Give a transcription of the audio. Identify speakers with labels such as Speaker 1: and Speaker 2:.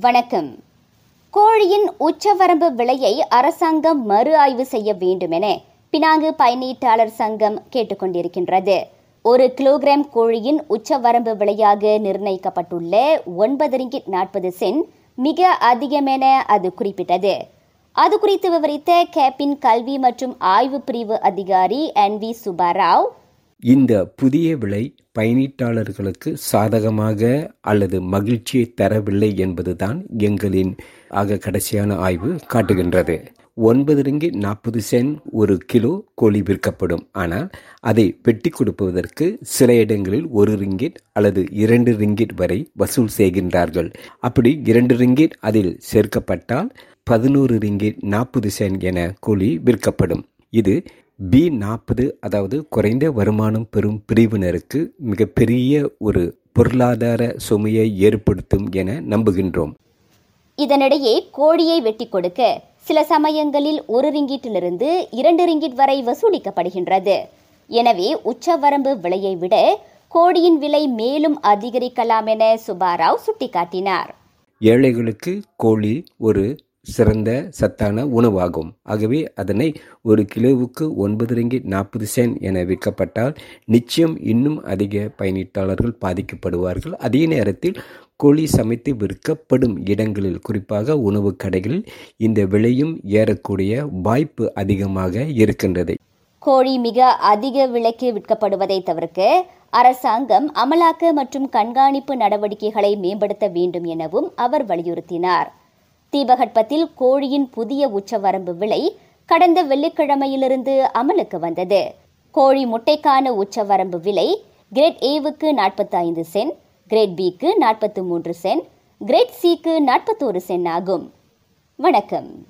Speaker 1: வணக்கம். கோழியின் உச்சவரம்பு விலையை அரசாங்கம் மறு ஆய்வு செய்ய வேண்டும் என பினாங்கு பயணீட்டாளர் சங்கம் கேட்டுக்கொண்டிருக்கின்றது. ஒரு கிலோகிராம் கோழியின் உச்சவரம்பு விலையாக நிர்ணயிக்கப்பட்டுள்ள ஒன்பது ரிங்கிட் நாற்பது சென்ட் மிக அதிகமென அது குறிப்பிட்டது. அது குறித்து விவரித்த கேப்பின் கல்வி மற்றும் ஆய்வு பிரிவு அதிகாரி என் வி சுபாராவ்
Speaker 2: இந்த புதிய விலை பயணீட்டாளர்களுக்கு சாதகமாக அல்லது மகிழ்ச்சியை தரவில்லை என்பதுதான் எங்களின் ஆக கடைசியான ஆய்வு காட்டுகின்றது. ஒன்பது ரிங்கி நாற்பது சென்ட் ஒரு கிலோ கோழி விற்கப்படும். ஆனால் அதை வெட்டி கொடுப்பதற்கு சில இடங்களில் ஒரு ரிங்கிட் அல்லது இரண்டு ரிங்கிட் வரை வசூல் செய்கின்றார்கள். அப்படி இரண்டு ரிங்கிட் அதில் சேர்க்கப்பட்டால் பதினோரு ரிங்கிட் நாற்பது சென்ட் என கோழி விற்கப்படும். இது பி நாற்பது அதாவது குறைந்த வருமானம் பெறும் பிரிவினருக்கு மிகப்பெரிய ஒரு பொருளாதார சுமையை ஏற்படுத்தும் என நம்புகின்றோம்.
Speaker 1: இதனிடையே கோழியை வெட்டி கொடுக்க சில சமயங்களில் ஒரு ரிங்கிட்டிலிருந்து இரண்டு ரிங்கிட் வரை வசூலிக்கப்படுகின்றது. எனவே உச்சவரம்பு விலையை விட கோழியின் விலை மேலும் அதிகரிக்கலாம் என சுபாராவ் சுட்டிக்காட்டினார்.
Speaker 2: ஏழைகளுக்கு கோழி ஒரு சிறந்த சத்தான உணவாகும். ஆகவே அதனை ஒரு கிலோவுக்கு ஒன்பது ரிங்கிட் நாற்பது சென்ட் என விற்கப்பட்டால் நிச்சயம் இன்னும் அதிக பயனீட்டாளர்கள் பாதிக்கப்படுவார்கள். அதே நேரத்தில் கோழி சமைத்து விற்கப்படும் இடங்களில் குறிப்பாக உணவு கடைகளில் இந்த விலையும் ஏறக்கூடிய வாய்ப்பு அதிகமாக இருக்கின்றது.
Speaker 1: கோழி மிக அதிக விலைக்கு விற்கப்படுவதை தவிர்க்க அரசாங்கம் அமலாக்க மற்றும் கண்காணிப்பு நடவடிக்கைகளை மேம்படுத்த வேண்டும் எனவும் அவர் வலியுறுத்தினார். தீபகற்பத்தில் கோழியின் புதிய உச்சவரம்பு விலை கடந்த வெள்ளிக்கிழமையிலிருந்து அமலுக்கு வந்தது. கோழி முட்டைக்கான உச்சவரம்பு விலை கிரேட் ஏவுக்கு நாற்பத்தி ஐந்து சென்ட் கிரேட் பிக்கு நாற்பத்தி மூன்று சென்ட் கிரேட் சிக்கு நாற்பத்தோரு சென்ட் ஆகும். வணக்கம்.